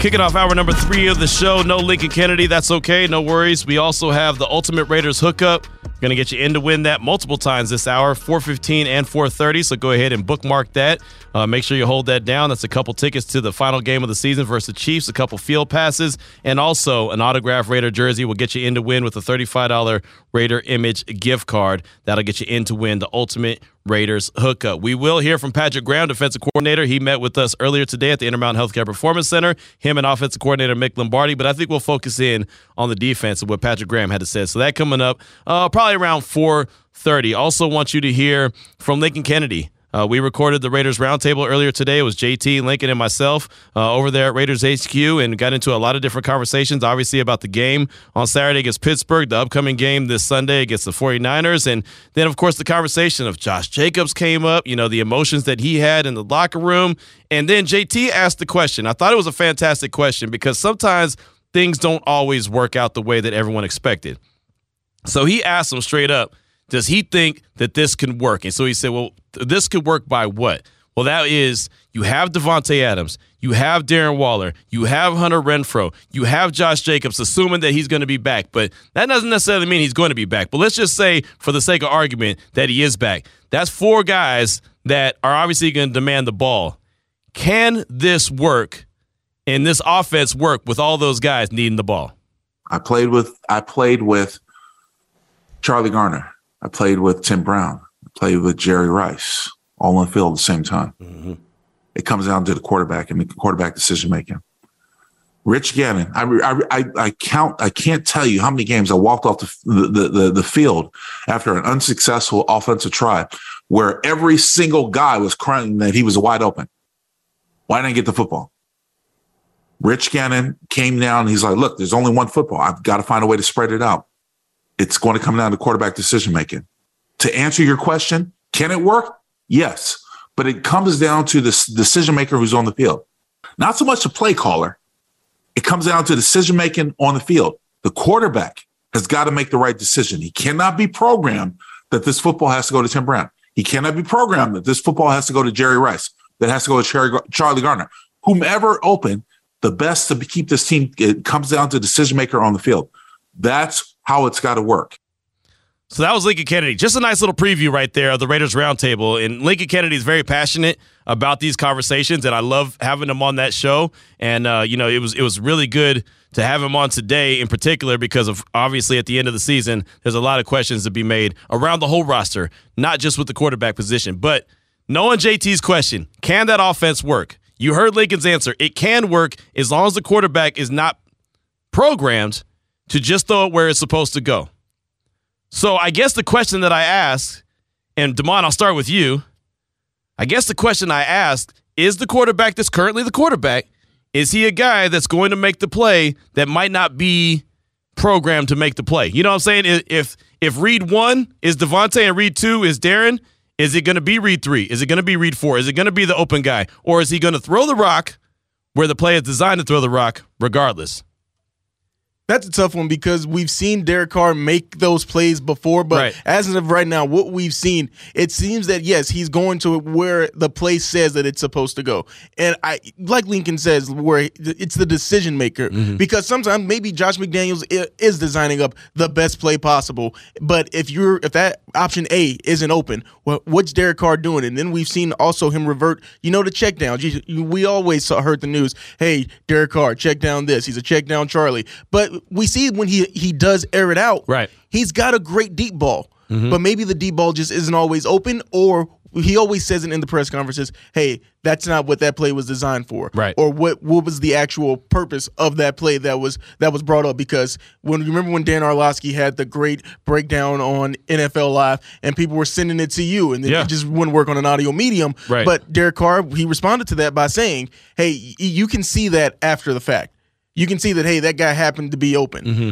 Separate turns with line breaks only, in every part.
Kicking off hour number three of the show. No Lincoln Kennedy. That's okay. No worries. We also have the Ultimate Raiders hookup. Going to get you in to win that multiple times this hour, 415 and 430. So go ahead and bookmark that. Uh, make sure you hold that down. That's a couple tickets to the final game of the season versus the Chiefs, a couple field passes, and also an autograph Raider jersey will get you in to win with a $35 Raider Image gift card. That'll get you in to win the Ultimate Raiders hookup. We will hear from Patrick Graham, defensive coordinator. He met with us earlier today at the Intermountain Healthcare Performance Center, him and offensive coordinator Mick Lombardi. But I think we'll focus in on the defense and what Patrick Graham had to say. So that coming up uh, probably around 4.30. Also want you to hear from Lincoln Kennedy. Uh, we recorded the Raiders Roundtable earlier today. It was JT, Lincoln, and myself uh, over there at Raiders HQ and got into a lot of different conversations, obviously, about the game on Saturday against Pittsburgh, the upcoming game this Sunday against the 49ers. And then, of course, the conversation of Josh Jacobs came up, you know, the emotions that he had in the locker room. And then JT asked the question. I thought it was a fantastic question because sometimes things don't always work out the way that everyone expected. So he asked him straight up, does he think that this can work? And so he said, well, this could work by what? Well, that is you have Davante Adams, you have Darren Waller, you have Hunter Renfrow, you have Josh Jacobs, assuming that he's going to be back. But that doesn't necessarily mean he's going to be back. But let's just say, for the sake of argument, that he is back. That's four guys that are obviously going to demand the ball. Can this work and this offense work with all those guys needing the ball?
I played with I played with Charlie Garner. I played with Tim Brown. I played with Jerry Rice, all on the field at the same time. Mm-hmm. It comes down to the quarterback and the quarterback decision making. Rich Gannon, I, I, I, count, I can't tell you how many games I walked off the, the, the, the field after an unsuccessful offensive try where every single guy was crying that he was wide open. Why didn't I get the football? Rich Gannon came down. he's like, look, there's only one football. I've got to find a way to spread it out it's going to come down to quarterback decision making. To answer your question, can it work? Yes, but it comes down to the decision maker who's on the field. Not so much the play caller. It comes down to decision making on the field. The quarterback has got to make the right decision. He cannot be programmed that this football has to go to Tim Brown. He cannot be programmed that this football has to go to Jerry Rice, that has to go to Charlie Garner. Whomever open, the best to keep this team, it comes down to decision maker on the field. That's how it's got to work.
So that was Lincoln Kennedy. Just a nice little preview right there of the Raiders Roundtable. And Lincoln Kennedy is very passionate about these conversations, and I love having him on that show. And uh, you know, it was it was really good to have him on today, in particular, because of obviously at the end of the season, there's a lot of questions to be made around the whole roster, not just with the quarterback position. But knowing JT's question, can that offense work? You heard Lincoln's answer. It can work as long as the quarterback is not programmed to just throw it where it's supposed to go. So I guess the question that I ask, and Damon, I'll start with you. I guess the question I ask is the quarterback that's currently the quarterback, is he a guy that's going to make the play that might not be programmed to make the play? You know what I'm saying? If if read one is Davante and read two is Darren, is it going to be read three? Is it going to be read four? Is it going to be the open guy? Or is he going to throw the rock where the play is designed to throw the rock regardless?
That's a tough one because we've seen Derek Carr make those plays before, but right. as of right now, what we've seen, it seems that yes, he's going to where the play says that it's supposed to go. And I like Lincoln says, where it's the decision maker. Mm-hmm. Because sometimes maybe Josh McDaniels is designing up the best play possible, but if you're if that option A isn't open, well, what's Derek Carr doing? And then we've seen also him revert, you know, the check down. We always saw, heard the news, hey, Derek Carr, check down this. He's a check down Charlie, but we see when he he does air it out,
right?
He's got a great deep ball, mm-hmm. but maybe the deep ball just isn't always open, or he always says it in the press conferences, "Hey, that's not what that play was designed for."
Right.
Or what what was the actual purpose of that play that was that was brought up? Because when you remember when Dan Orlovsky had the great breakdown on NFL Live, and people were sending it to you, and yeah. it just wouldn't work on an audio medium.
Right.
But Derek Carr he responded to that by saying, "Hey, you can see that after the fact." You can see that hey, that guy happened to be open.
Mm-hmm.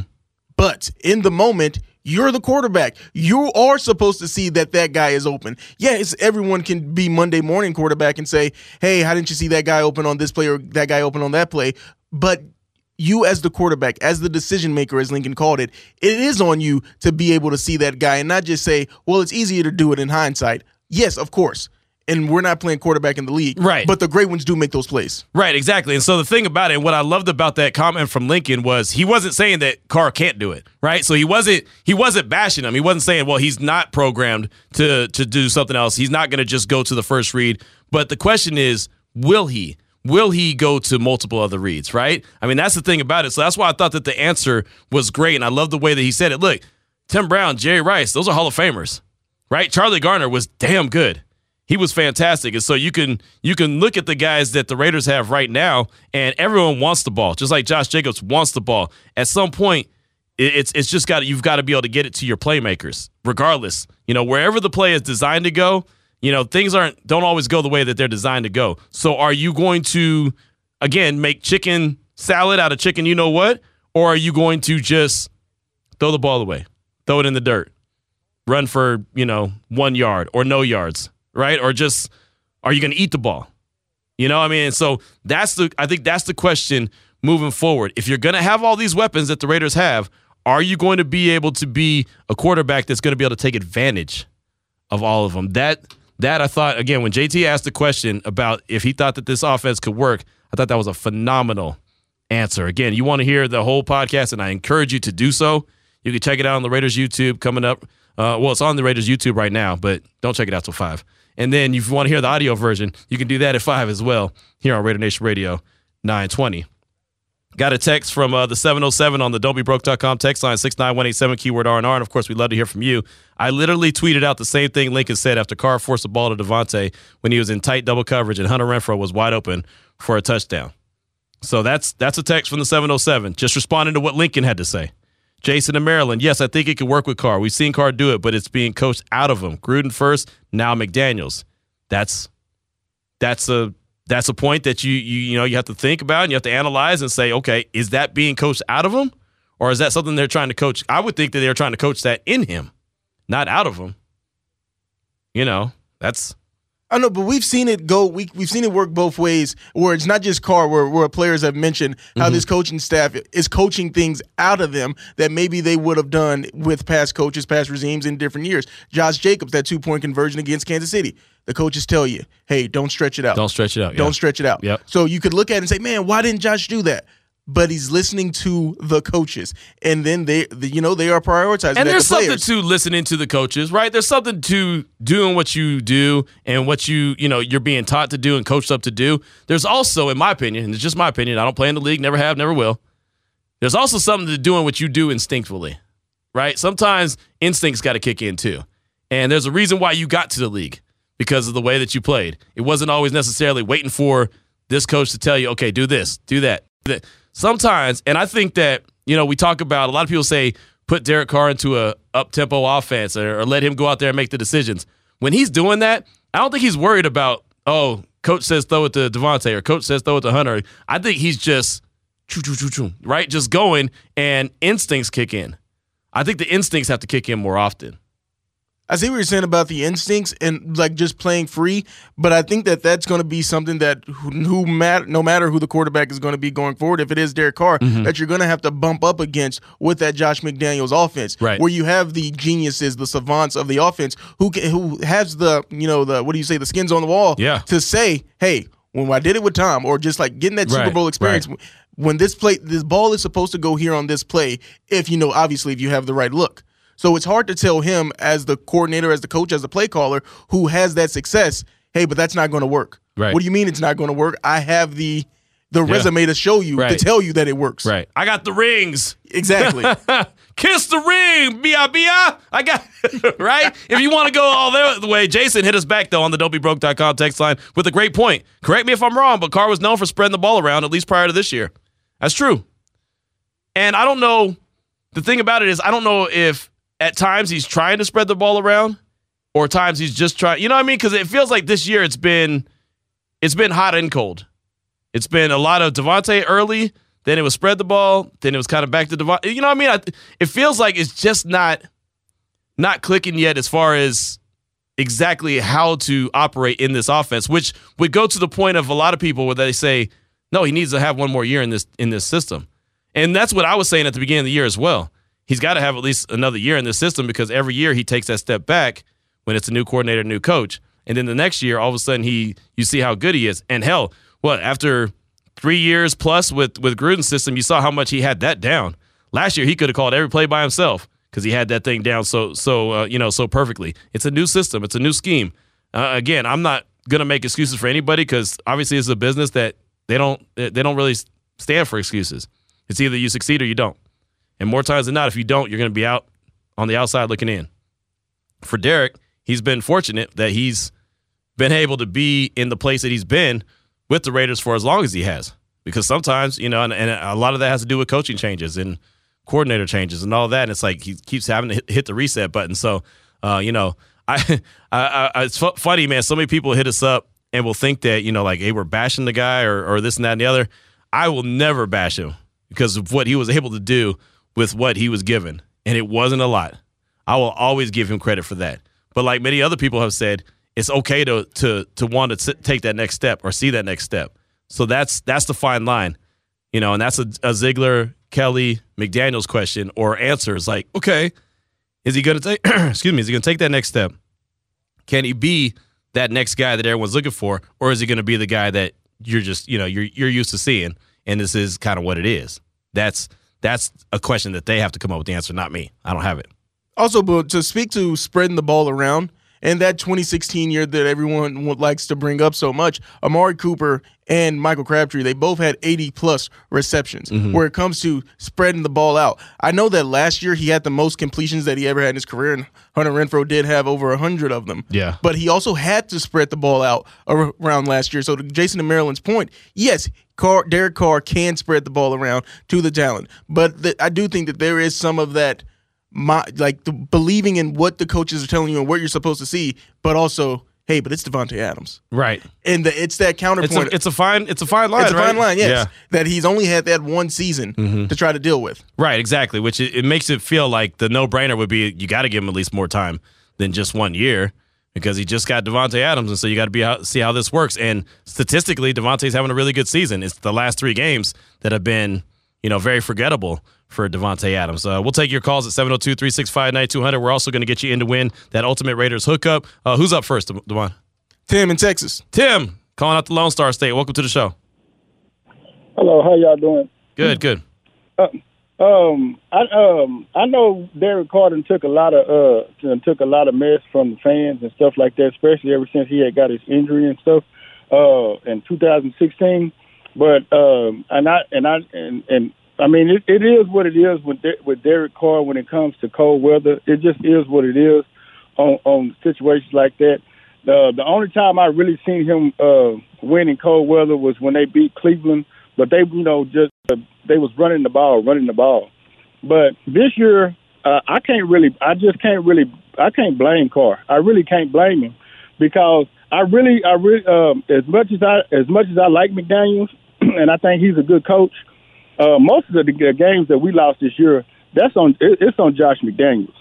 But in the moment, you're the quarterback. You are supposed to see that that guy is open. Yes, everyone can be Monday morning quarterback and say, "Hey, how didn't you see that guy open on this play or that guy open on that play?" But you as the quarterback, as the decision maker, as Lincoln called it, it is on you to be able to see that guy and not just say, well, it's easier to do it in hindsight. Yes, of course. And we're not playing quarterback in the league.
Right.
But the great ones do make those plays.
Right, exactly. And so the thing about it, and what I loved about that comment from Lincoln was he wasn't saying that Carr can't do it, right? So he wasn't he wasn't bashing him. He wasn't saying, well, he's not programmed to to do something else. He's not gonna just go to the first read. But the question is, will he? will he go to multiple other reads, right? I mean, that's the thing about it. So that's why I thought that the answer was great. And I love the way that he said it. Look, Tim Brown, Jerry Rice, those are Hall of Famers, right? Charlie Garner was damn good. He was fantastic. And so you can you can look at the guys that the Raiders have right now, and everyone wants the ball, just like Josh Jacobs wants the ball. At some point, it's it's just got you've got to be able to get it to your playmakers, regardless. You know, wherever the play is designed to go, you know, things aren't don't always go the way that they're designed to go. So are you going to again make chicken salad out of chicken you know what? Or are you going to just throw the ball away? Throw it in the dirt. Run for, you know, 1 yard or no yards, right? Or just are you going to eat the ball? You know, I mean, so that's the I think that's the question moving forward. If you're going to have all these weapons that the Raiders have, are you going to be able to be a quarterback that's going to be able to take advantage of all of them? That that I thought again when JT asked the question about if he thought that this offense could work, I thought that was a phenomenal answer. Again, you want to hear the whole podcast, and I encourage you to do so. You can check it out on the Raiders YouTube coming up. Uh, well, it's on the Raiders YouTube right now, but don't check it out till five. And then if you want to hear the audio version, you can do that at five as well here on Raider Nation Radio 920. Got a text from uh, the 707 on the don'tbebroke.com text line 69187 keyword R&R. And of course, we'd love to hear from you. I literally tweeted out the same thing Lincoln said after Carr forced the ball to Davante when he was in tight double coverage and Hunter Renfrow was wide open for a touchdown. So that's that's a text from the 707, just responding to what Lincoln had to say. Jason in Maryland, yes, I think it could work with Carr. We've seen Carr do it, but it's being coached out of him. Gruden first, now McDaniels. That's that's a that's a point that you you you know you have to think about and you have to analyze and say, okay, is that being coached out of him, or is that something they're trying to coach? I would think that they're trying to coach that in him, not out of him. You know, that's.
I know, but we've seen it go. We we've seen it work both ways. Where it's not just Carr, where where players have mentioned how mm-hmm. this coaching staff is coaching things out of them that maybe they would have done with past coaches, past regimes in different years. Josh Jacobs, that two point conversion against Kansas City the coaches tell you, hey, don't stretch it out.
Don't stretch it out.
Don't stretch it out.
Yep.
So you could look at it and say, man, why didn't Josh do that? But he's listening to the coaches, and then they, the, you know, they are prioritizing.
And there's
the
something to listening to the coaches, right? There's something to doing what you do and what you, you know, you're being taught to do and coached up to do. There's also, in my opinion, and it's just my opinion, I don't play in the league, never have, never will. There's also something to doing what you do instinctively, right? Sometimes instincts got to kick in too, and there's a reason why you got to the league because of the way that you played. It wasn't always necessarily waiting for this coach to tell you, okay, do this, do that. Sometimes, and I think that, you know, we talk about a lot of people say put Derek Carr into a up tempo offense or, or let him go out there and make the decisions. When he's doing that, I don't think he's worried about, oh, coach says throw it to Davante or coach says throw it to Hunter. I think he's just right? Just going and instincts kick in. I think the instincts have to kick in more often.
I see what you're saying about the instincts and like just playing free, but I think that that's going to be something that who, who matter no matter who the quarterback is going to be going forward. If it is Derek Carr, mm-hmm. that you're going to have to bump up against with that Josh McDaniels offense,
right.
where you have the geniuses, the savants of the offense who can, who has the you know the what do you say the skins on the wall,
yeah.
to say, hey, when I did it with Tom, or just like getting that Super Bowl experience.
Right.
When this play, this ball is supposed to go here on this play, if you know, obviously, if you have the right look. So it's hard to tell him as the coordinator, as the coach, as the play caller who has that success, hey, but that's not going to work.
Right.
What do you mean it's not going to work? I have the the yeah. resume to show you
right.
to tell you that it works.
Right. I got the rings.
Exactly.
Kiss the ring, bia bia. I got right. if you want to go all the way, Jason hit us back though on the don'tbebroke.com text line with a great point. Correct me if I'm wrong, but Carr was known for spreading the ball around at least prior to this year. That's true. And I don't know. The thing about it is, I don't know if at times he's trying to spread the ball around, or times he's just trying. You know what I mean? Because it feels like this year it's been it's been hot and cold. It's been a lot of Davante early, Then it was spread the ball. Then it was kind of back to Davante. You know what I mean? I, it feels like it's just not not clicking yet as far as exactly how to operate in this offense, which would go to the point of a lot of people where they say, no, he needs to have one more year in this in this system. And that's what I was saying at the beginning of the year as well. He's got to have at least another year in this system because every year he takes that step back when it's a new coordinator, new coach. And then the next year, all of a sudden he you see how good he is. And hell, what, after three years plus with with Gruden's system, you saw how much he had that down. Last year he could have called every play by himself because he had that thing down so so uh, you know so perfectly. It's a new system. It's a new scheme. Uh, again, I'm not gonna make excuses for anybody because obviously it's a business that they don't they don't really stand for excuses. It's either you succeed or you don't. And more times than not, if you don't, you're gonna be out on the outside looking in. For Derek, he's been fortunate that he's been able to be in the place that he's been with the Raiders for as long as he has. Because sometimes, you know, and, and a lot of that has to do with coaching changes and coordinator changes and all that. And it's like he keeps having to hit, hit the reset button. So, uh, you know, I, I, I, it's f- funny, man. So many people hit us up and will think that you know, like, hey, we're bashing the guy or, or this and that and the other. I will never bash him because of what he was able to do with what he was given, and it wasn't a lot. I will always give him credit for that. But like many other people have said, it's okay to to to want to take that next step or see that next step. So that's that's the fine line, you know, and that's a, a Ziegler Kelly McDaniel's question or answer is like, okay, is he going to take? excuse me, is he going to take that next step? Can he be that next guy that everyone's looking for, or is he going to be the guy that you're just you know you're you're used to seeing, and this is kind of what it is? That's that's a question that they have to come up with the answer, not me. I don't have it.
Also, but to speak to spreading the ball around, and that 2016 year that everyone likes to bring up so much, Amari Cooper and Michael Crabtree, they both had 80 plus receptions. Mm-hmm. Where it comes to spreading the ball out, I know that last year he had the most completions that he ever had in his career, and Hunter Renfrow did have over 100 of them.
Yeah.
But he also had to spread the ball out around last year. So to Jason and Maryland's point, yes, Carr, Derek Carr can spread the ball around to the talent, but the, I do think that there is some of that my like the, believing in what the coaches are telling you and what you're supposed to see, but also hey, but it's Davante Adams,
right?
And the, it's that counterpoint.
It's a, it's a, fine, it's a fine line.
It's a
right?
fine line, yes. Yeah. That he's only had that one season mm-hmm. to try to deal with.
Right, exactly. Which it, it makes it feel like the no brainer would be you got to give him at least more time than just one year because he just got Davante Adams, and so you got to be out, see how this works. And statistically, Davante's having a really good season. It's the last three games that have been you know very forgettable for Davante Adams. Uh, we'll take your calls at 702 365 9200. We're also going to get you in to win that Ultimate Raiders hookup. Uh, who's up first, Devon?
Tim in Texas.
Tim, calling out the Lone Star State. Welcome to the show.
Hello, how y'all doing?
Good, good.
Uh, um, I um, I know Derek Carter took a lot of uh, took a lot of mess from the fans and stuff like that, especially ever since he had got his injury and stuff uh, in 2016. But um, and I and I and, and I mean, it, it is what it is with De- with Derek Carr when it comes to cold weather. It just is what it is on on situations like that. The the only time I really seen him uh, win in cold weather was when they beat Cleveland, but they you know just uh, they was running the ball, running the ball. But this year, uh, I can't really, I just can't really, I can't blame Carr. I really can't blame him because I really, I really, um, as much as I as much as I like McDaniel's, and I think he's a good coach uh, most of the games that we lost this year, that's on it's on Josh McDaniels.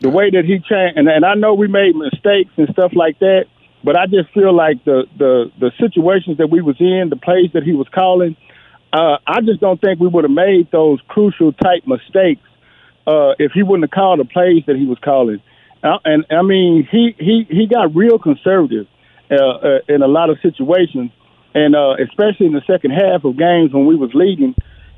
The way that he changed, and, and I know we made mistakes and stuff like that, but I just feel like the the the situations that we was in, the plays that he was calling, uh, I just don't think we would have made those crucial type mistakes uh, if he wouldn't have called the plays that he was calling. Uh, and I mean, he he he got real conservative uh, uh, in a lot of situations, and uh, especially in the second half of games when we was leading.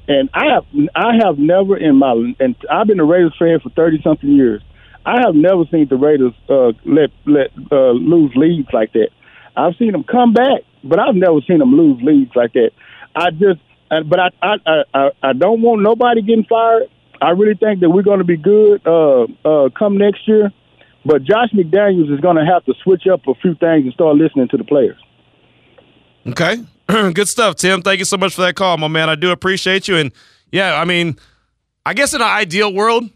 And I have I have never in my and I've been a Raiders fan for thirty something years. I have never seen the Raiders uh, let let uh, lose leads like that. I've seen them come back, but I've never seen them lose leads like that. I just, but I I I, I don't want nobody getting fired. I really think that we're going to be good uh, uh, come next year. But Josh McDaniels is going to have to switch up a few things and start listening to the players.
Okay. Good stuff, Tim. Thank you so much for that call, my man. I do appreciate you. And yeah, I mean, I guess in an ideal world,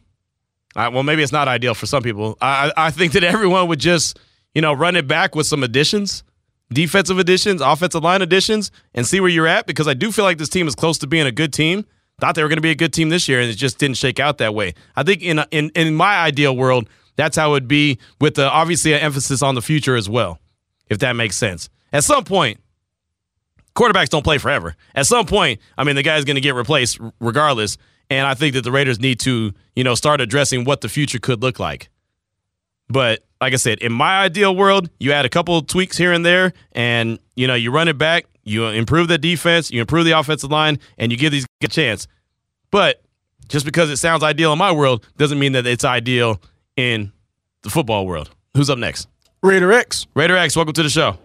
well, maybe it's not ideal for some people. I, I think that everyone would just, you know, run it back with some additions. defensive additions, offensive line additions, and see where you're at because I do feel like this team is close to being a good team. Thought they were going to be a good team this year, and it just didn't shake out that way. I think in in in my ideal world, that's how it would be with the obviously an emphasis on the future as well, if that makes sense. At some point, quarterbacks don't play forever. At some point, I mean, the guy's going to get replaced regardless. And I think that the Raiders need to, you know, start addressing what the future could look like. But like I said, in my ideal world, you add a couple of tweaks here and there, and you know, you run it back, you improve the defense, you improve the offensive line, and you give these a chance. But just because it sounds ideal in my world doesn't mean that it's ideal in the football world. Who's up next?
Raider X.
Raider X, welcome to the show.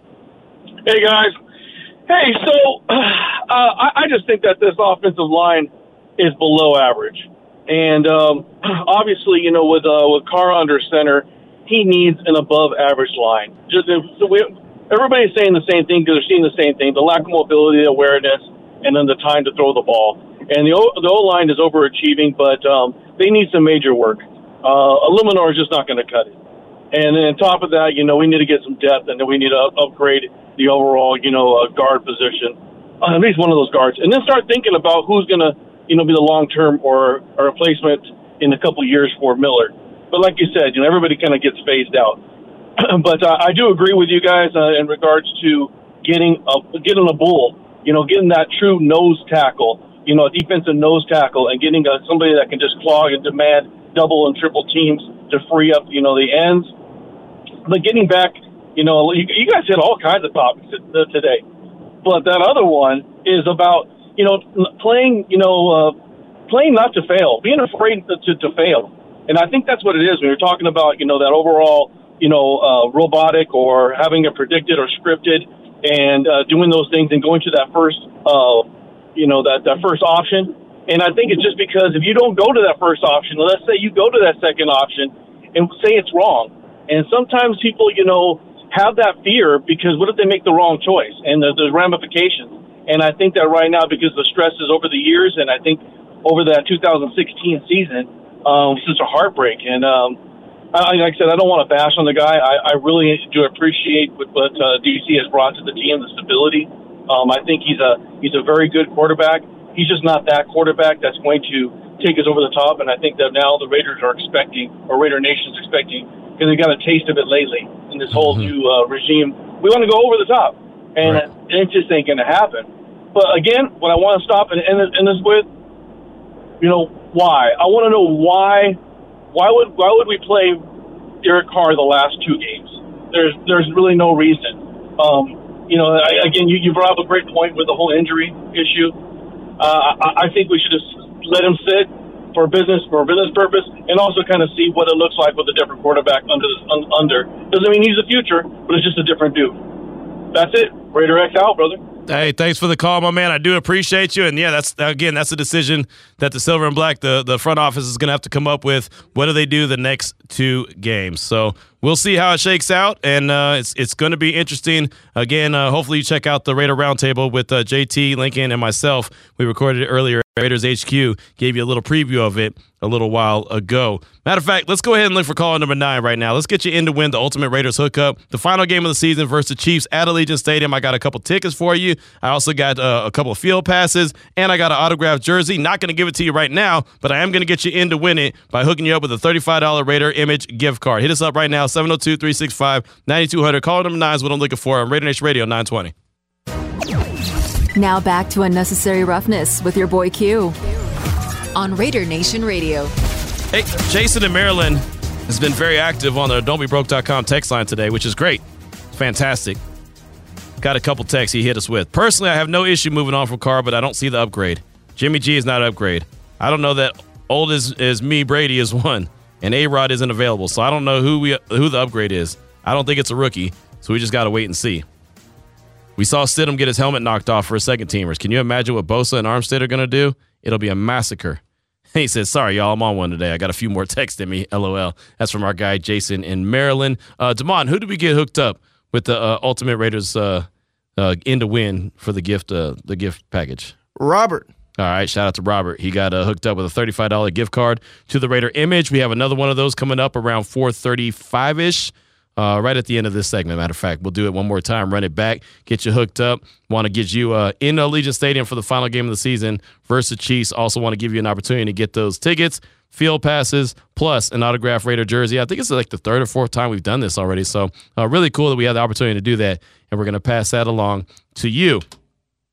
Hey guys. Hey, so uh, I, I just think that this offensive line is below average, and um, obviously, you know, with uh, with Carr under center he needs an above average line. Just so we, everybody's saying the same thing because they're seeing the same thing: the lack of mobility, awareness, and then the time to throw the ball. And the o, the O line is overachieving, but um, they need some major work. Uh, Eluemunor is just not going to cut it. And then on top of that, you know, we need to get some depth, and then we need to upgrade the overall, you know, uh, guard position, uh, at least one of those guards, and then start thinking about who's going to, you know, be the long term or a replacement in a couple years for Miller. But like you said, you know, everybody kind of gets phased out. but uh, I do agree with you guys uh, in regards to getting a getting a bull. You know, getting that true nose tackle. You know, defensive nose tackle, and getting a, somebody that can just clog and demand double and triple teams to free up. You know, the ends. But getting back, you know, you, you guys hit all kinds of topics today. But that other one is about you know playing. You know, uh, playing not to fail, being afraid to, to, to fail. And I think that's what it is when you're talking about, you know, that overall, you know, uh, robotic or having it predicted or scripted and uh, doing those things and going to that first, uh, you know, that, that first option. And I think it's just because if you don't go to that first option, let's say you go to that second option and say it's wrong. And sometimes people, you know, have that fear because what if they make the wrong choice and the, the ramifications? And I think that right now, because the stress is over the years, and I think over that 2016 season, um, such a heartbreak. And um, I, like I said, I don't want to bash on the guy. I, I really do appreciate what, what uh, DC has brought to the team, the stability. Um, I think he's a he's a very good quarterback. He's just not that quarterback that's going to take us over the top. And I think that now the Raiders are expecting, or Raider Nation's expecting, because they got a taste of it lately in this whole mm-hmm. new uh, regime. We want to go over the top, and right. it just ain't going to happen. But again, what I want to stop and end this with, you know, why? I want to know why. Why would why would we play Derek Carr the last two games? There's there's really no reason. Um, you know, I, again, you, you brought up a great point with the whole injury issue. Uh, I, I think we should just let him sit for business for business purpose, and also kind of see what it looks like with a different quarterback under under. Doesn't mean he's the future, but it's just a different dude. That's it. Raider X out, brother.
Hey, thanks for the call, my man. I do appreciate you. And yeah, that's again, that's a decision that the silver and black, the, the front office is going to have to come up with. What do they do the next two games? So we'll see how it shakes out, and uh, it's it's going to be interesting. Again, uh, hopefully you check out the Raider Roundtable with uh, JT Lincoln and myself. We recorded it earlier. Raiders HQ gave you a little preview of it a little while ago. Matter of fact, let's go ahead and look for call number nine right now. Let's get you in to win the Ultimate Raiders hookup, the final game of the season versus the Chiefs at Allegiant Stadium. I got a couple tickets for you. I also got uh, a couple of field passes, and I got an autographed jersey. Not going to give it to you right now, but I am going to get you in to win it by hooking you up with a $35 Raider Image gift card. Hit us up right now, 702 365 9200. Call number nine is what I'm looking for on Raider Nation Radio 920.
Now back to Unnecessary Roughness with your boy Q on Raider Nation Radio.
Hey, Jason in Maryland has been very active on the don'tbebroke.com text line today, which is great. Fantastic. Got a couple texts he hit us with. Personally, I have no issue moving on from Carr, but I don't see the upgrade. Jimmy G is not an upgrade. I don't know that old as, as me, Brady is one, and A Rod isn't available. So I don't know who we who the upgrade is. I don't think it's a rookie, so we just got to wait and see. We saw Stidham get his helmet knocked off for a second teamers. Can you imagine what Bosa and Armstead are going to do? It'll be a massacre. He says, Sorry, y'all, I'm on one today. I got a few more texts in me. LOL. That's from our guy, Jason in Maryland. Uh, who did we get hooked up with the uh, Ultimate Raiders uh, uh, in to win for the gift uh, the gift package?
Robert.
All right, shout out to Robert. He got uh, hooked up with a $35 gift card to the Raider Image. We have another one of those coming up around 435 ish uh, right at the end of this segment. Matter of fact, we'll do it one more time, run it back, get you hooked up. Want to get you uh, in Allegiant Stadium for the final game of the season versus Chiefs. Also want to give you an opportunity to get those tickets, field passes, plus an autographed Raider jersey. I think it's like the third or fourth time we've done this already. So uh, really cool that we have the opportunity to do that, and we're going to pass that along to you.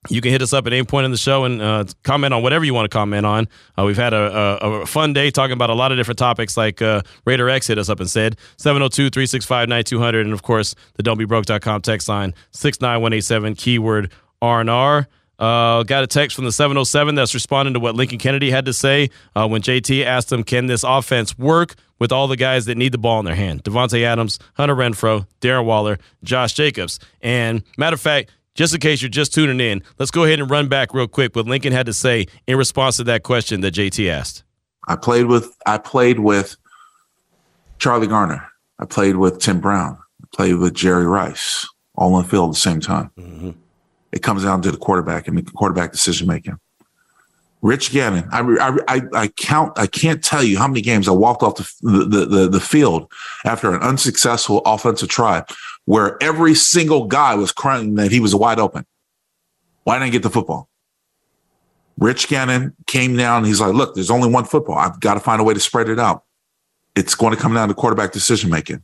You can hit us up at any point in the show and uh, comment on whatever you want to comment on. Uh, we've had a, a, a, fun day talking about a lot of different topics, like uh, Raider X hit us up and said 702 365 9200. And of course, the don't be don'tbebroke.com text line 69187, keyword R&R. Uh, got a text from the 707 that's responding to what Lincoln Kennedy had to say uh, when JT asked him, Can this offense work with all the guys that need the ball in their hand? Davante Adams, Hunter Renfrow, Darren Waller, Josh Jacobs. And matter of fact, just in case you're just tuning in, let's go ahead and run back real quick what Lincoln had to say in response to that question that JT asked.
I played with I played with Charlie Garner. I played with Tim Brown. I played with Jerry Rice, all on the field at the same time. Mm-hmm. It comes down to the quarterback and the quarterback decision making. Rich Gannon, I, I, I, count, I can't tell you how many games I walked off the, the, the, the field after an unsuccessful offensive try where every single guy was crying that he was wide open. Why didn't I get the football? Rich Gannon came down. He's like, look, there's only one football. I've got to find a way to spread it out. It's going to come down to quarterback decision making.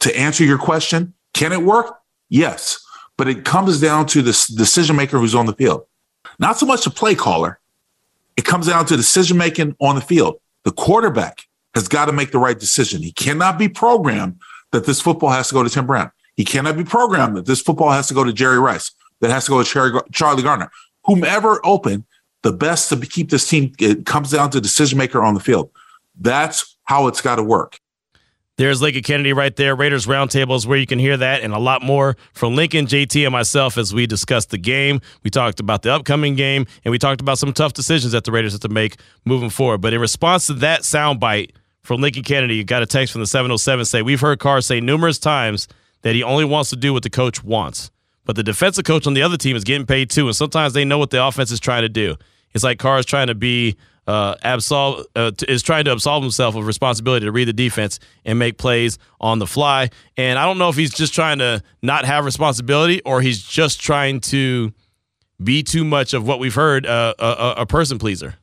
To answer your question, can it work? Yes. But it comes down to the decision maker who's on the field. Not so much the play caller. It comes down to decision making on the field. The quarterback has got to make the right decision. He cannot be programmed that this football has to go to Tim Brown. He cannot be programmed that this football has to go to Jerry Rice, that has to go to Charlie Garner. Whomever open, the best to keep this team, it comes down to decision maker on the field. That's how it's got to work.
There's Lincoln Kennedy right there. Raiders Roundtable is where you can hear that and a lot more from Lincoln, JT, and myself as we discussed the game. We talked about the upcoming game, and we talked about some tough decisions that the Raiders have to make moving forward. But in response to that soundbite from Lincoln Kennedy, you got a text from the 707 say, We've heard Carr say numerous times that he only wants to do what the coach wants. But the defensive coach on the other team is getting paid too, and sometimes they know what the offense is trying to do. It's like Carr is trying to be uh, absolve uh, is trying to absolve himself of responsibility to read the defense and make plays on the fly. And I don't know if he's just trying to not have responsibility or he's just trying to be too much of what we've heard uh, a, a person pleaser.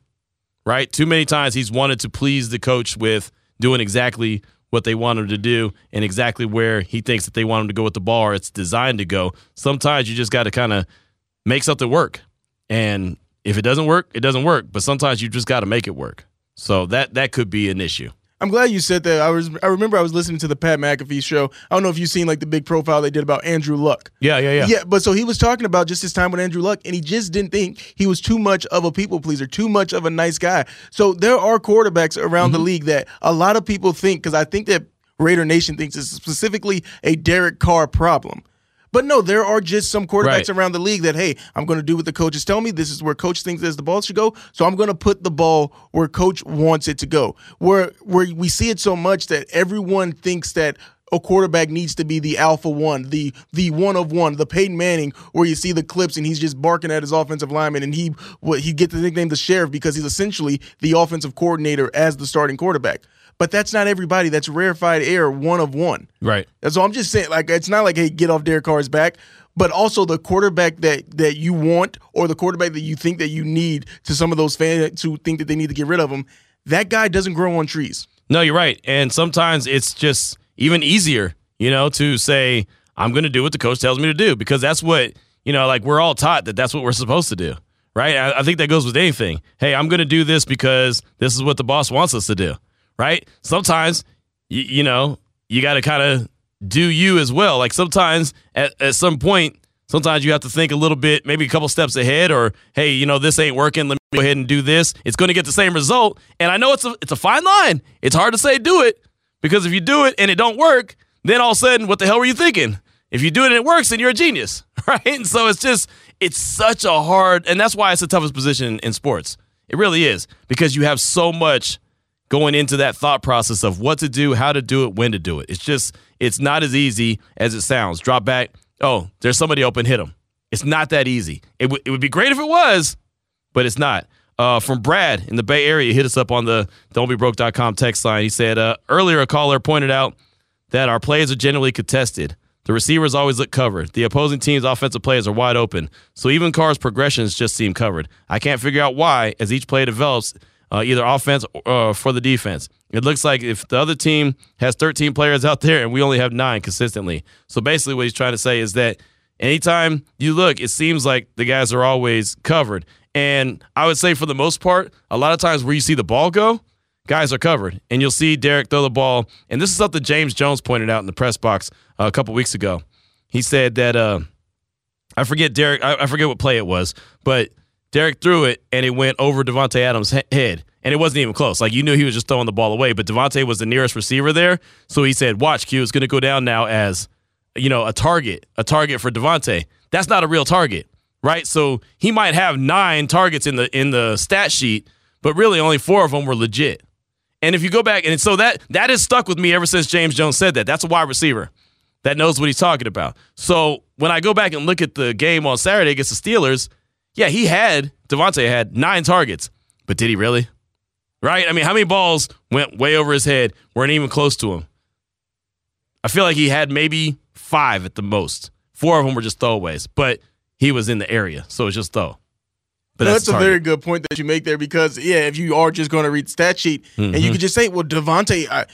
Right? Too many times he's wanted to please the coach with doing exactly what they want him to do and exactly where he thinks that they want him to go with the ball or it's designed to go. Sometimes you just got to kind of make something work. And if it doesn't work, it doesn't work. But sometimes you just got to make it work. So that that could be an issue.
I'm glad you said that. I was I remember I was listening to the Pat McAfee show. I don't know if you've seen like the big profile they did about Andrew Luck.
Yeah, yeah, yeah.
Yeah, but so he was talking about just his time with Andrew Luck, and he just didn't think he was too much of a people pleaser, too much of a nice guy. So there are quarterbacks around mm-hmm. the league that a lot of people think because I think that Raider Nation thinks it's specifically a Derek Carr problem. But no, there are just some quarterbacks right. around the league that, hey, I'm going to do what the coaches tell me. This is where coach thinks the ball should go. So I'm going to put the ball where coach wants it to go. Where where we see it so much that everyone thinks that a quarterback needs to be the alpha one, the the one of one, the Peyton Manning, where you see the clips and he's just barking at his offensive lineman, and he what he get the nickname the sheriff because he's essentially the offensive coordinator as the starting quarterback but that's not everybody. That's rarefied air, one of one.
Right.
And so I'm just saying, like, it's not like, hey, get off Derek Carr's back, but also the quarterback that that you want or the quarterback that you think that you need to some of those fans who think that they need to get rid of him. That guy doesn't grow on trees.
No, you're right. And sometimes it's just even easier, you know, to say, I'm going to do what the coach tells me to do because that's what, you know, like we're all taught that that's what we're supposed to do, right? I, I think that goes with anything. Hey, I'm going to do this because this is what the boss wants us to do right? Sometimes, you, you know, you got to kind of do you as well. Like sometimes at, at some point, sometimes you have to think a little bit, maybe a couple steps ahead, or hey, you know, this ain't working. Let me go ahead and do this. It's going to get the same result. And I know it's a it's a fine line. It's hard to say do it because if you do it and it don't work, then all of a sudden, what the hell were you thinking? If you do it and it works, then you're a genius, right? And so it's just it's such a hard, and that's why it's the toughest position in, in sports. It really is because you have so much going into that thought process of what to do, how to do it, when to do it. It's just, it's not as easy as it sounds. Drop back. Oh, there's somebody open, hit them. It's not that easy. It, w- it would be great if it was, but it's not. Uh, from Brad in the Bay Area, hit us up on the don'tbebroke.com text line. He said, uh, earlier a caller pointed out that our plays are generally contested. The receivers always look covered. The opposing team's offensive plays are wide open. So even Carr's progressions just seem covered. I can't figure out why as each play develops, uh, either offense or uh, for the defense. It looks like if the other team has 13 players out there and we only have nine consistently. So basically, what he's trying to say is that anytime you look, it seems like the guys are always covered. And I would say for the most part, a lot of times where you see the ball go, guys are covered. And you'll see Derek throw the ball. And this is something James Jones pointed out in the press box uh, a couple weeks ago. He said that uh, I forget Derek. I, I, forget what play it was, but Derek threw it and it went over Davante Adams' head, and it wasn't even close. Like you knew he was just throwing the ball away, but Davante was the nearest receiver there, so he said, "Watch, Q, it's going to go down now as you know a target, a target for Davante. That's not a real target, right? So he might have nine targets in the in the stat sheet, but really only four of them were legit." And if you go back, and so that that has stuck with me ever since James Jones said that. That's a wide receiver that knows what he's talking about. So when I go back and look at the game on Saturday against the Steelers, yeah, he had Davante had nine targets, but did he really? Right? I mean, how many balls went way over his head, weren't even close to him? I feel like he had maybe five at the most. Four of them were just throwaways, but he was in the area, so it's just throw.
But that's, that's a very good point that you make there because yeah, if you are just going to read the stat sheet mm-hmm. and you mm-hmm. could just say, well, Davante, uh,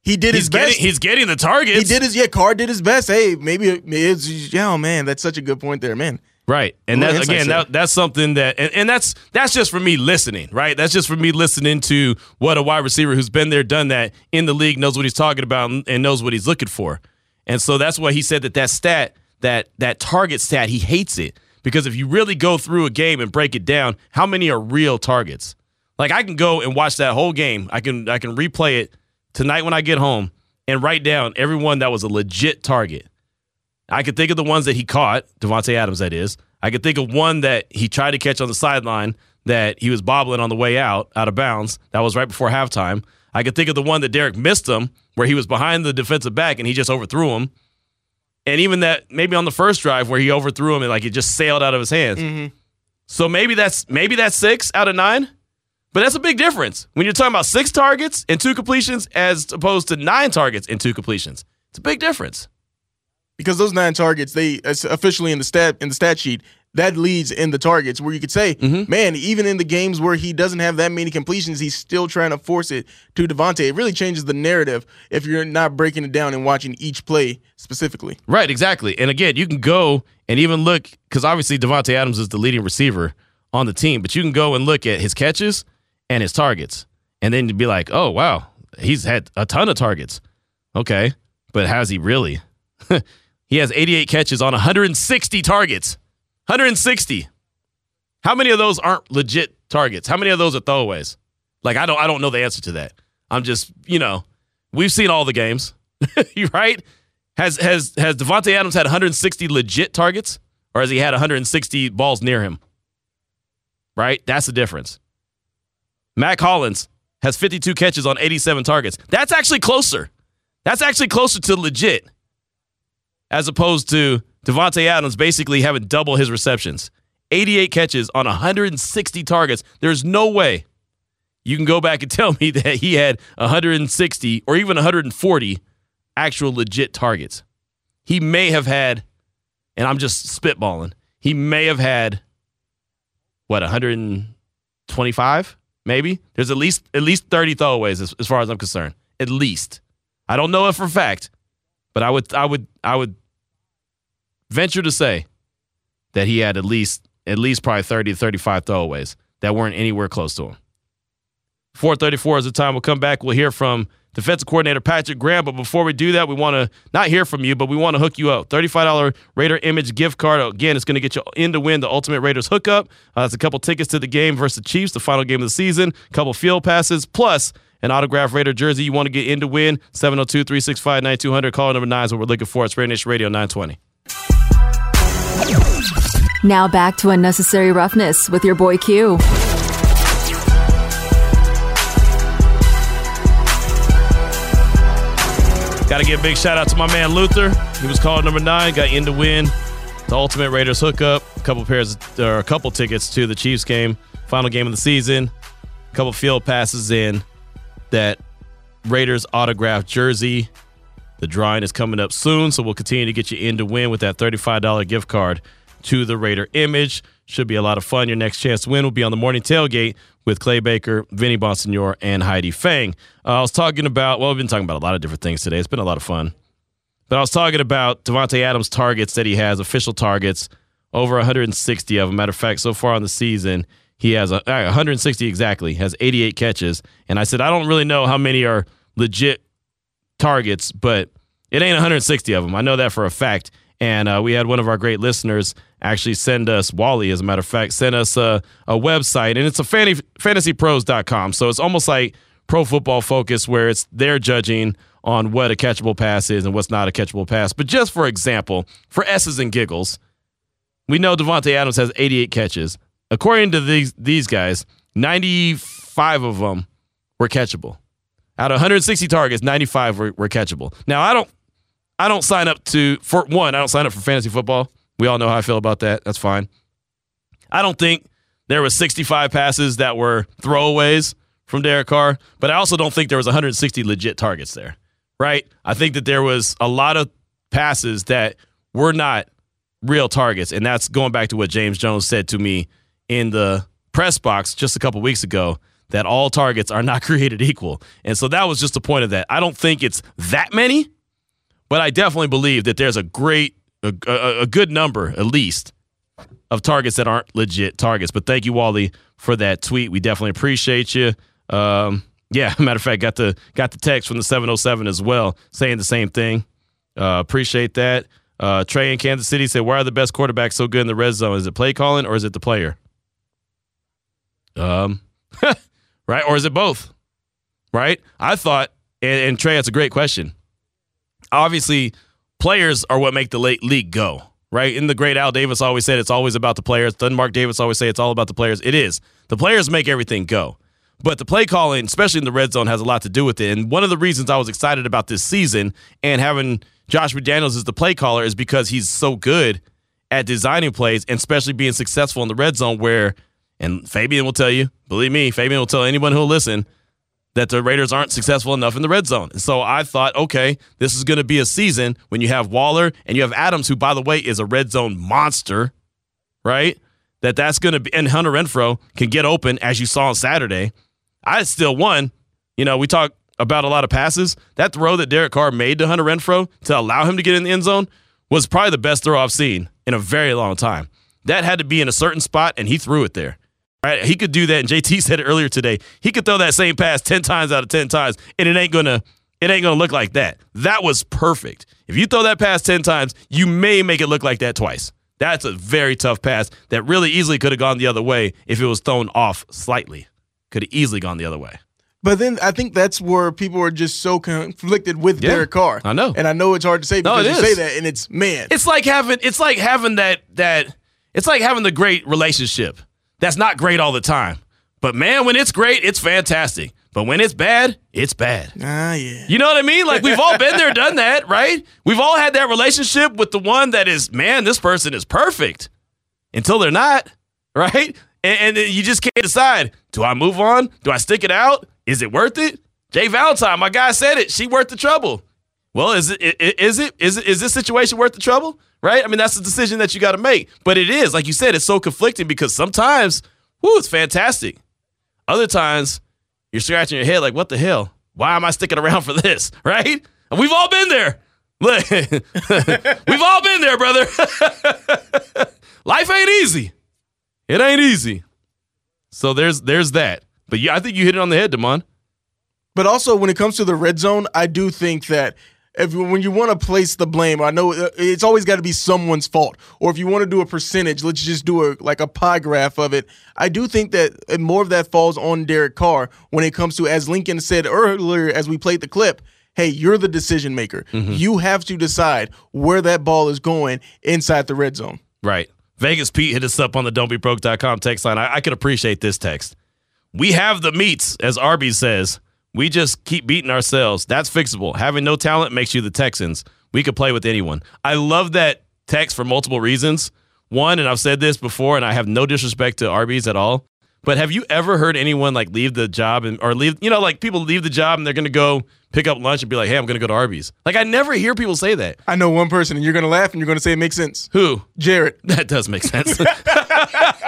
he did
he's
his
getting,
best.
He's getting the targets.
He did his yeah. Carr did his best. Hey, maybe it's yeah. Oh man, that's such a good point there, man.
Right, and that's again, that, that's something that, and, and that's that's just for me listening. Right, that's just for me listening to what a wide receiver who's been there, done that in the league, knows what he's talking about, and knows what he's looking for. And so that's why he said that that stat, that that target stat, he hates it because if you really go through a game and break it down, how many are real targets? Like I can go and watch that whole game. I can I can replay it tonight when I get home and write down everyone that was a legit target. I could think of the ones that he caught, Davante Adams, that is. I could think of one that he tried to catch on the sideline that he was bobbling on the way out, out of bounds. That was right before halftime. I could think of the one that Derek missed him, where he was behind the defensive back and he just overthrew him. And even that maybe on the first drive where he overthrew him and like it just sailed out of his hands. Mm-hmm. So maybe that's maybe that's six out of nine. But that's a big difference when you're talking about six targets and two completions as opposed to nine targets and two completions. It's a big difference
because those nine targets, they officially in the stat in the stat sheet, that leads in the targets where you could say, mm-hmm. man, even in the games where he doesn't have that many completions, he's still trying to force it to Davante. It really changes the narrative if you're not breaking it down and watching each play specifically.
Right, exactly. And again, you can go and even look because obviously Davante Adams is the leading receiver on the team, but you can go and look at his catches and his targets, and then you'd be like, oh wow, he's had a ton of targets. Okay, but has he really? He has 88 catches on 160 targets. 160. How many of those aren't legit targets? How many of those are throwaways? Like I don't I don't know the answer to that. I'm just, you know, we've seen all the games. right? Has has has Davante Adams had 160 legit targets or has he had 160 balls near him? Right? That's the difference. Mack Hollins has 52 catches on 87 targets. That's actually closer. That's actually closer to legit as opposed to Davante Adams basically having double his receptions. 88 catches on 160 targets. There's no way you can go back and tell me that he had 160 or even 140 actual legit targets. He may have had, and I'm just spitballing, he may have had what 125 maybe there's at least at least 30 throwaways as, as far as i'm concerned at least i don't know it for fact but i would i would i would venture to say that he had at least at least probably 30 to 35 throwaways that weren't anywhere close to him. 434 is the time. We'll come back. We'll hear from defensive coordinator Patrick Graham. But before we do that, we want to not hear from you, but we want to hook you up. $35 Raider Image gift card. Again, it's going to get you in to win the Ultimate Raiders hookup. Uh, it's a couple tickets to the game versus the Chiefs, the final game of the season, a couple field passes, plus an autographed Raider jersey you want to get in to win. 702 365 9200. Call number nine is what we're looking for. It's Raider Nation Radio 920.
Now back to unnecessary roughness with your boy Q.
Got to give a big shout out to my man Luther. He was called number nine, got in to win the Ultimate Raiders hookup. A couple pairs, or a couple tickets to the Chiefs game, final game of the season. A couple field passes in that Raiders autographed jersey. The drawing is coming up soon, so we'll continue to get you in to win with that $35 gift card to the Raider image. Should be a lot of fun. Your next chance to win will be on the morning tailgate with Clay Baker, Vinny Bonsignore, and Heidi Fang. Uh, I was talking about, well, we've been talking about a lot of different things today. It's been a lot of fun. But I was talking about Davante Adams' targets that he has, official targets, over 160 of them. Matter of fact, so far on the season, he has a, uh, 160 exactly, has 88 catches. And I said, I don't really know how many are legit targets, but it ain't 160 of them. I know that for a fact. And uh, we had one of our great listeners actually send us, Wally, as a matter of fact, send us a, a website, and it's a fantasy, fantasypros.com. So it's almost like pro football focus where it's they're judging on what a catchable pass is and what's not a catchable pass. But just for example, for S's and giggles, we know Davante Adams has 88 catches. According to these these guys, 95 of them were catchable. Out of 160 targets, 95 were, were catchable. Now I don't I don't sign up to for one, I don't sign up for fantasy football. We all know how I feel about that. That's fine. I don't think there was 65 passes that were throwaways from Derek Carr, but I also don't think there was 160 legit targets there. Right? I think that there was a lot of passes that were not real targets, and that's going back to what James Jones said to me in the press box just a couple weeks ago that all targets are not created equal. And so that was just the point of that. I don't think it's that many, but I definitely believe that there's a great, a, a, a good number at least of targets that aren't legit targets. But thank you, Wally, for that tweet. We definitely appreciate you. Um, yeah, matter of fact, got the got the text from the 707 as well saying the same thing. Uh, appreciate that. Uh, Trey in Kansas City said, "Why are the best quarterbacks so good in the red zone? Is it play calling or is it the player?" Um, right, or is it both? Right. I thought, and, and Trey, that's a great question. Obviously, players are what make the league go. Right. In the great Al Davis always said, it's always about the players. Doesn't Mark Davis always say it's all about the players? It is. The players make everything go. But the play calling, especially in the red zone, has a lot to do with it. And one of the reasons I was excited about this season and having Josh McDaniels as the play caller is because he's so good at designing plays and especially being successful in the red zone where, and Fabian will tell you, believe me, Fabian will tell anyone who'll listen that the Raiders aren't successful enough in the red zone. So I thought, okay, this is going to be a season when you have Waller and you have Adams, who, by the way, is a red zone monster, right? That that's going to be, and Hunter Renfrow can get open as you saw on Saturday. I still won. You know, we talk about a lot of passes. That throw that Derek Carr made to Hunter Renfrow to allow him to get in the end zone was probably the best throw I've seen in a very long time. That had to be in a certain spot, and he threw it there. Right? He could do that, and JT said it earlier today. He could throw that same pass ten times out of ten times, and it ain't gonna it ain't gonna look like that. That was perfect. If you throw that pass ten times, you may make it look like that twice. That's a very tough pass that really easily could have gone the other way if it was thrown off slightly could have easily gone the other way.
But then I think that's where people are just so conflicted with yeah, Derek Carr.
I know,
and I know it's hard to say because no, you say that, and it's man.
It's like having it's like having that that it's like having the great relationship. That's not great all the time, but man, when it's great, it's fantastic. But when it's bad, it's bad.
Ah, yeah.
You know what I mean? Like we've all been there, done that, right? We've all had that relationship with the one that is, man, this person is perfect until they're not, right? and, and you just can't decide: do I move on? Do I stick it out? Is it worth it? Jay Valentine, my guy said it. She worth the trouble. Well, is it is it is it is this situation worth the trouble? Right? I mean, that's the decision that you got to make. But it is, like you said, it's so conflicting because sometimes, whoo, it's fantastic. Other times, you're scratching your head like, what the hell? Why am I sticking around for this? Right? And we've all been there. we've all been there, brother. Life ain't easy. It ain't easy. So there's there's that. But yeah, I think you hit it on the head, Damon.
But also, when it comes to the red zone, I do think that if when you want to place the blame, I know uh, it's always got to be someone's fault. Or if you want to do a percentage, let's just do a like a pie graph of it. I do think that uh, more of that falls on Derek Carr when it comes to, as Lincoln said earlier, as we played the clip. Hey, you're the decision maker. Mm-hmm. You have to decide where that ball is going inside the red zone.
Right. Vegas Pete hit us up on the don'tbebroke.com text line. I, I could appreciate this text. We have the meats, as Arby's says. We just keep beating ourselves. That's fixable. Having no talent makes you the Texans. We could play with anyone. I love that text for multiple reasons. One, and I've said this before, and I have no disrespect to Arby's at all. But have you ever heard anyone like leave the job and or leave, you know, like people leave the job and they're going to go pick up lunch and be like, "Hey, I'm going to go to Arby's." Like I never hear people say that.
I know one person, and you're going to laugh, and you're going to say it makes sense.
Who?
Jared.
That does make sense.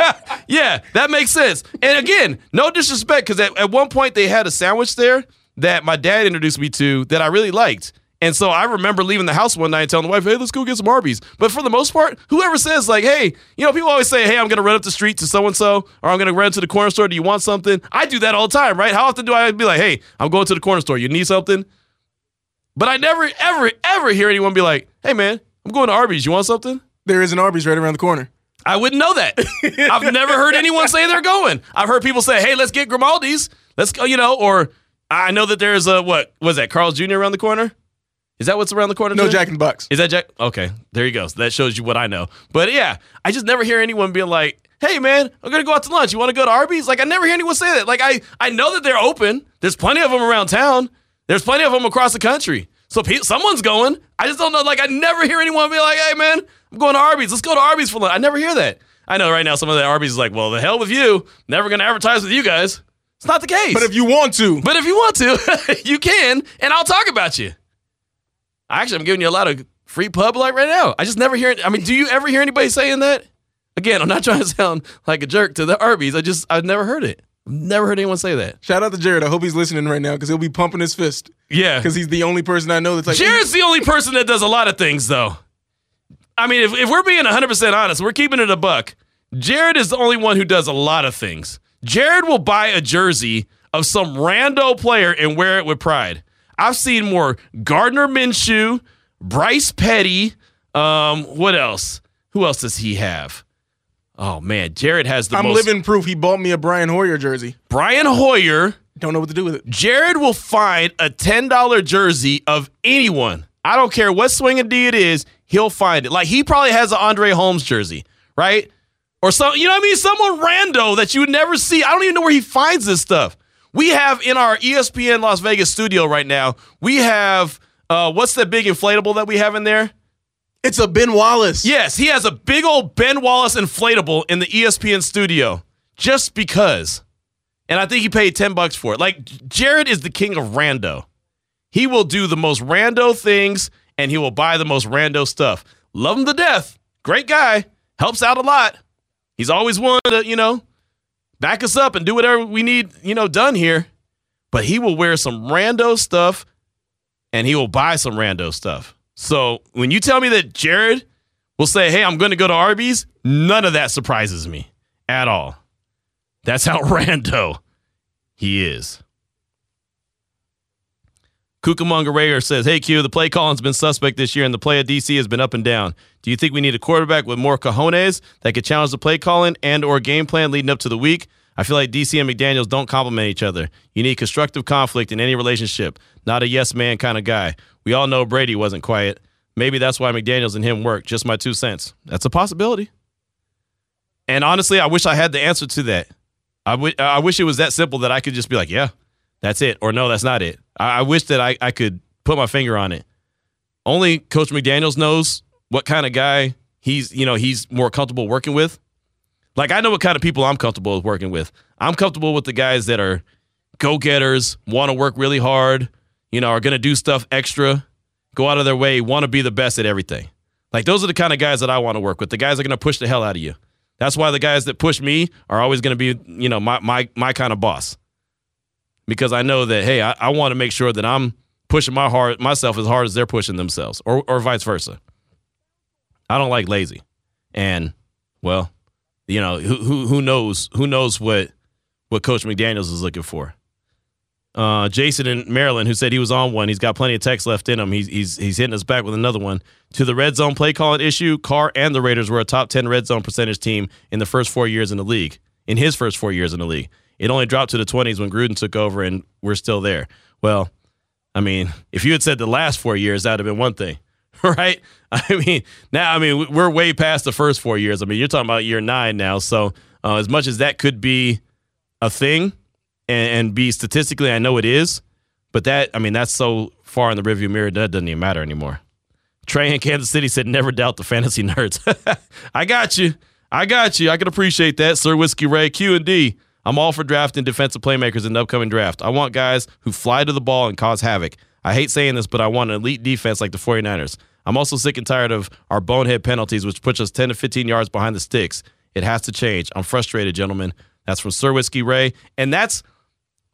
yeah, that makes sense. And again, no disrespect, because at, at one point they had a sandwich there that my dad introduced me to that I really liked. And so I remember leaving the house one night and telling the wife, hey, let's go get some Arby's. But for the most part, whoever says, like, hey, you know, people always say, hey, I'm going to run up the street to so and so, or I'm going to run to the corner store. Do you want something? I do that all the time, right? How often do I be like, hey, I'm going to the corner store. You need something? But I never, ever, ever hear anyone be like, hey, man, I'm going to Arby's. You want something?
There is an Arby's right around the corner.
I wouldn't know that. I've never heard anyone say they're going. I've heard people say, hey, let's get Grimaldi's. Let's go, you know, or I know that there's a, what was that, Carl's Jr. around the corner? Is that what's around the corner?
No,
too?
Jack in Bucks.
Is that Jack? Okay, there you go. So that shows you what I know. But yeah, I just never hear anyone being like, "Hey, man, I'm gonna go out to lunch. You want to go to Arby's?" Like I never hear anyone say that. Like I, I know that they're open. There's plenty of them around town. There's plenty of them across the country. So pe- someone's going. I just don't know. Like I never hear anyone be like, "Hey, man, I'm going to Arby's. Let's go to Arby's for lunch." I never hear that. I know right now some of the Arby's is like, "Well, the hell with you. Never gonna advertise with you guys." It's not the case.
But if you want to,
but if you want to, you can, and I'll talk about you. Actually, I'm giving you a lot of free pub like right now. I just never hear. I mean, do you ever hear anybody saying that? Again, I'm not trying to sound like a jerk to the Arby's. I just I've never heard it. Never heard anyone say that.
Shout out to Jared. I hope he's listening right now because he'll be pumping his fist.
Yeah,
because he's the only person I know that's like.
Jared's the only person that does a lot of things, though. I mean, if, if we're being 100 percent honest, we're keeping it a buck. Jared is the only one who does a lot of things. Jared will buy a jersey of some rando player and wear it with pride. I've seen more Gardner Minshew, Bryce Petty. Um, what else? Who else does he have? Oh man, Jared has the
I'm
most.
living proof. He bought me a Brian Hoyer jersey.
Brian Hoyer.
Don't know what to do with it.
Jared will find a ten dollar jersey of anyone. I don't care what swinging D it is. He'll find it. Like he probably has an Andre Holmes jersey, right? Or some, you know what I mean? Someone rando that you would never see. I don't even know where he finds this stuff. We have in our ESPN Las Vegas studio right now, we have uh, what's that big inflatable that we have in there?
It's a Ben Wallace.
Yes, he has a big old Ben Wallace inflatable in the ESPN studio just because. And I think he paid 10 bucks for it. Like Jared is the king of rando. He will do the most rando things and he will buy the most rando stuff. Love him to death. Great guy. Helps out a lot. He's always willing to, you know, back us up and do whatever we need, you know, done here. But he will wear some rando stuff and he will buy some rando stuff. So when you tell me that Jared will say, Hey, I'm going to go to Arby's, none of that surprises me at all. That's how rando he is. Cucamonga Raider says, Hey Q, the play calling's been suspect this year and the play at DC has been up and down. Do you think we need a quarterback with more cojones that could challenge the play calling and or game plan leading up to the week? I feel like DC and McDaniels don't complement each other. You need constructive conflict in any relationship, not a yes man kind of guy. We all know Brady wasn't quiet. Maybe that's why McDaniels and him work. Just my two cents. That's a possibility. And honestly, I wish I had the answer to that. I, w- I wish it was that simple that I could just be like, yeah, that's it. Or no, that's not it. I, I wish that I, I could put my finger on it. Only Coach McDaniels knows what kind of guy he's, you know, he's more comfortable working with. Like I know what kind of people I'm comfortable with working with. I'm comfortable with the guys that are go-getters, want to work really hard, you know, are going to do stuff extra, go out of their way, want to be the best at everything. Like those are the kind of guys that I want to work with. The guys that are going to push the hell out of you. That's why the guys that push me are always going to be, you know, my my my kind of boss. Because I know that hey, I, I want to make sure that I'm pushing my hard myself as hard as they're pushing themselves, or or vice versa. I don't like lazy, and well, you know who who knows who knows what what Coach McDaniels is looking for. Uh, Jason in Maryland, who said he was on one, he's got plenty of text left in him. He's he's he's hitting us back with another one. To the red zone play calling issue, Carr and the Raiders were a top ten red zone percentage team in the first four years in the league. In his first four years in the league, it only dropped to the twenties when Gruden took over, and we're still there. Well, I mean, if you had said the last four years, that'd have been one thing, right? I mean, now I mean we're way past the first four years. I mean, you're talking about year nine now. So uh, as much as that could be a thing and, and be statistically, I know it is, but that I mean that's so far in the rearview mirror that doesn't even matter anymore. Trey in Kansas City said, "Never doubt the fantasy nerds." I got you. I got you. I can appreciate that, Sir Whiskey Ray Q and D. I'm all for drafting defensive playmakers in the upcoming draft. I want guys who fly to the ball and cause havoc. I hate saying this, but I want an elite defense like the 49ers. I'm also sick and tired of our bonehead penalties, which puts us 10 to 15 yards behind the sticks. It has to change. I'm frustrated, gentlemen. That's from Sir Whiskey Ray. And that's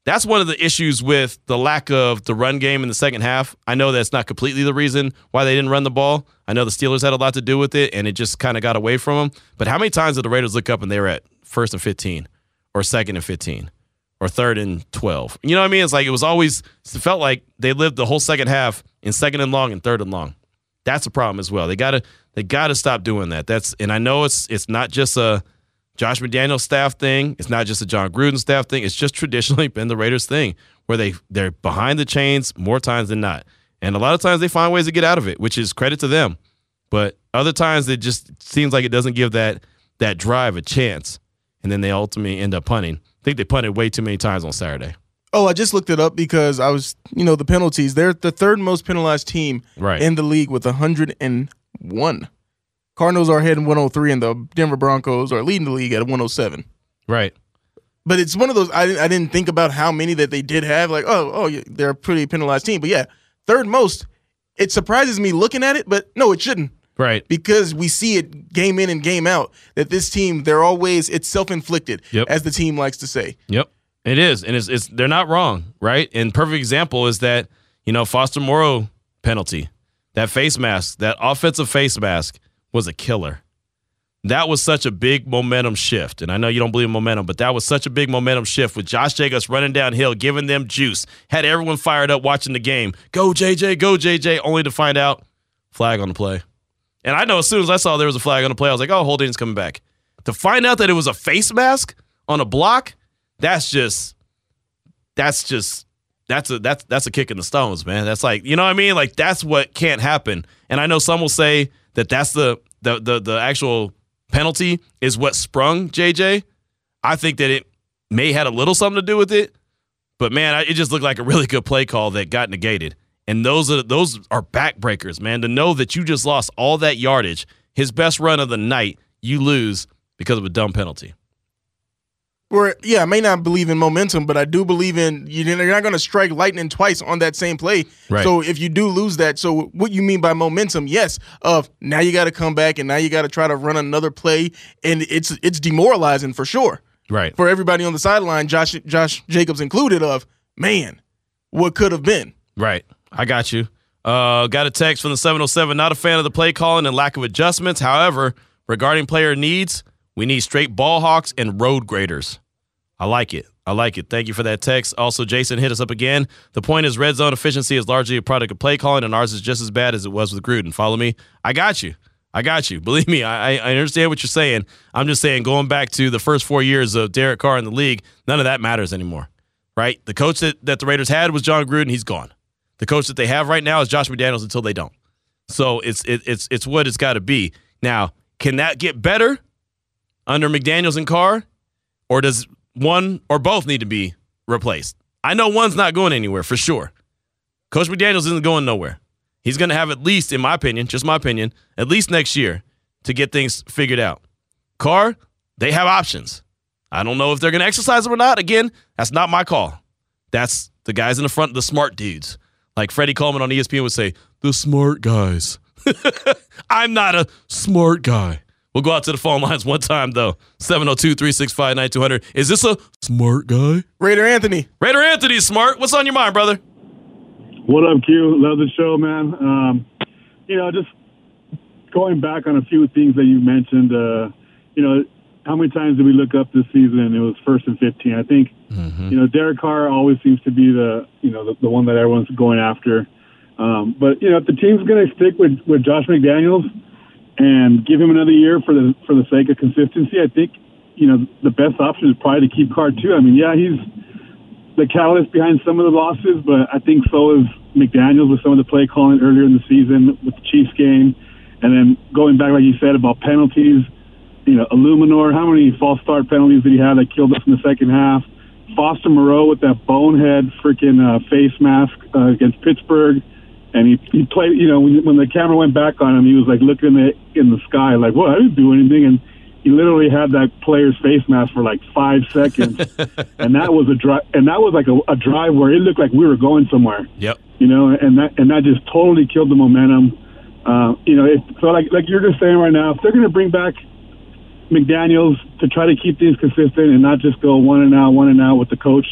that's one of the issues with the lack of the run game in the second half. I know that's not completely the reason why they didn't run the ball. I know the Steelers had a lot to do with it, and it just kind of got away from them. But how many times did the Raiders look up and they were at first and 15, or second and 15, or third and 12? You know what I mean? It's like it was always, it felt like they lived the whole second half in second and long and third and long. That's a problem as well. They gotta they gotta stop doing that. That's and I know it's it's not just a Josh McDaniels staff thing. It's not just a Jon Gruden staff thing. It's just traditionally been the Raiders thing where they they're behind the chains more times than not. And a lot of times they find ways to get out of it, which is credit to them. But other times it just seems like it doesn't give that that drive a chance. And then they ultimately end up punting. I think they punted way too many times on Saturday.
Oh, I just looked it up because I was, you know, the penalties. They're the third most penalized team
right.
in the league with 101. Cardinals are ahead in 103, and the Denver Broncos are leading the league at 107.
Right.
But it's one of those I, I didn't think about how many that they did have. Like, oh, oh, they're a pretty penalized team. But yeah, third most. It surprises me looking at it, but no, it shouldn't.
Right.
Because we see it game in and game out that this team, they're always it's self inflicted,
yep.
as the team likes to say.
Yep. It is, and it's, it's they're not wrong, right? And perfect example is that you know Foster Moreau penalty, that face mask, that offensive face mask was a killer. That was such a big momentum shift, and I know you don't believe in momentum, but that was such a big momentum shift with Josh Jacobs running downhill, giving them juice, had everyone fired up watching the game. Go JJ, go JJ, only to find out flag on the play. And I know as soon as I saw there was a flag on the play, I was like, oh, Holding's coming back. To find out that it was a face mask on a block that's just that's just that's a that's that's a kick in the stones, man. That's like you know what I mean. Like that's what can't happen. And I know some will say that that's the the the, the actual penalty is what sprung JJ. I think that it may had a little something to do with it, but man, it just looked like a really good play call that got negated. And those are those are backbreakers, man. To know that you just lost all that yardage, his best run of the night, you lose because of a dumb penalty
where yeah, I may not believe in momentum, but I do believe in you're not going to strike lightning twice on that same play.
Right.
So if you do lose that, so what you mean by momentum? Yes, of now you got to come back and now you got to try to run another play, and it's it's demoralizing for sure.
Right.
For everybody on the sideline, Josh Josh Jacobs included. Of man, what could have been.
Right. I got you. Uh, got a text from the 707. Not a fan of the play calling and lack of adjustments. However, regarding player needs we need straight ball hawks and road graders. I like it. I like it. Thank you for that text. Also, Jason hit us up again. The point is, red zone efficiency is largely a product of play calling, and ours is just as bad as it was with Gruden. Follow me. I got you. I got you. Believe me, I, I understand what you're saying. I'm just saying, going back to the first four years of Derek Carr in the league, none of that matters anymore, right? The coach that, that the Raiders had was Jon Gruden. He's gone. The coach that they have right now is Josh McDaniels until they don't. So it's it, it's it's what it's got to be. Now, can that get better? under McDaniels and Carr, or does one or both need to be replaced? I know one's not going anywhere for sure. Coach McDaniels isn't going nowhere. He's going to have at least, in my opinion, just my opinion, at least next year to get things figured out. Carr, they have options. I don't know if they're going to exercise them or not. Again, that's not my call. That's the guys in the front, the smart dudes. Like Freddie Coleman on ESPN would say, the smart guys. I'm not a smart guy. We'll go out to the phone lines one time, though. 702 365 9200. Is this a smart guy?
Raider Anthony.
Raider Anthony's smart. What's on your mind, brother?
What up, Q? Love the show, man. Um, you know, just going back on a few things that you mentioned, uh, you know, how many times did we look up this season? It was first and 15. I think, mm-hmm. you know, Derek Carr always seems to be the, you know, the, the one that everyone's going after. Um, but, you know, if the team's going to stick with, with Josh McDaniels, and give him another year for the for the sake of consistency. I think you know the best option is probably to keep Carr too. I mean, yeah, he's the catalyst behind some of the losses, but I think so is McDaniels with some of the play calling earlier in the season with the Chiefs game, and then going back like you said about penalties. You know, Eluemunor, how many false start penalties did he have that killed us in the second half? Foster Moreau with that bonehead freaking uh, face mask uh, against Pittsburgh and he he played. You know, when, when the camera went back on him, he was like looking in the in the sky, like, "Well, I didn't do anything," and he literally had that player's face mask for like five seconds, and that was a drive, and that was like a, a drive where it looked like we were going somewhere.
Yep.
you know, and that and that just totally killed the momentum. Uh, you know, if, so like like you're just saying right now, if they're going to bring back McDaniels to try to keep things consistent and not just go one and out, one and out with the coach,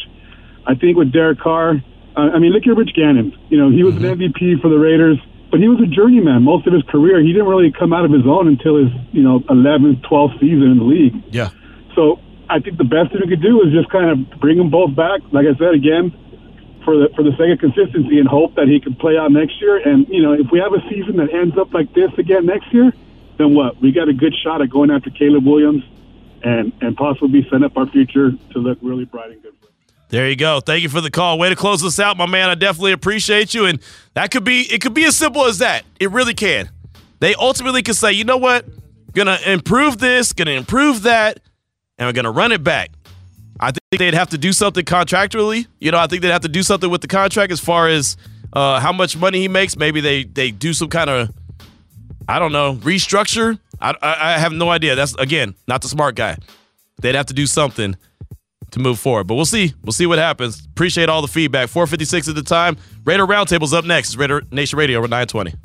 I think with Derek Carr, uh, I mean, look at Rich Gannon. You know, he was mm-hmm. an MVP for the Raiders, but he was a journeyman most of his career. He didn't really come out of his own until his you know 11th, 12th season in the league.
Yeah.
So I think the best thing we could do is just kind of bring them both back. Like I said again, for the for the sake of consistency and hope that he can play out next year. And you know, if we have a season that ends up like this again next year, then what? We got a good shot at going after Caleb Williams and and possibly set up our future to look really bright and good.
There you go. Thank you for the call. Way to close this out, my man. I definitely appreciate you. And that could be it could be as simple as that. It really can. They ultimately can say, you know what? Gonna improve this, gonna improve that, and we're gonna run it back. I think they'd have to do something contractually. You know, I think they'd have to do something with the contract as far as uh, how much money he makes. Maybe they they do some kind of I don't know restructure. I, I, I have no idea. That's again not the smart guy. They'd have to do something to move forward. But we'll see. We'll see what happens. Appreciate all the feedback. 456 at the time. Raider Roundtable's up next. It's Raider Nation Radio over 920.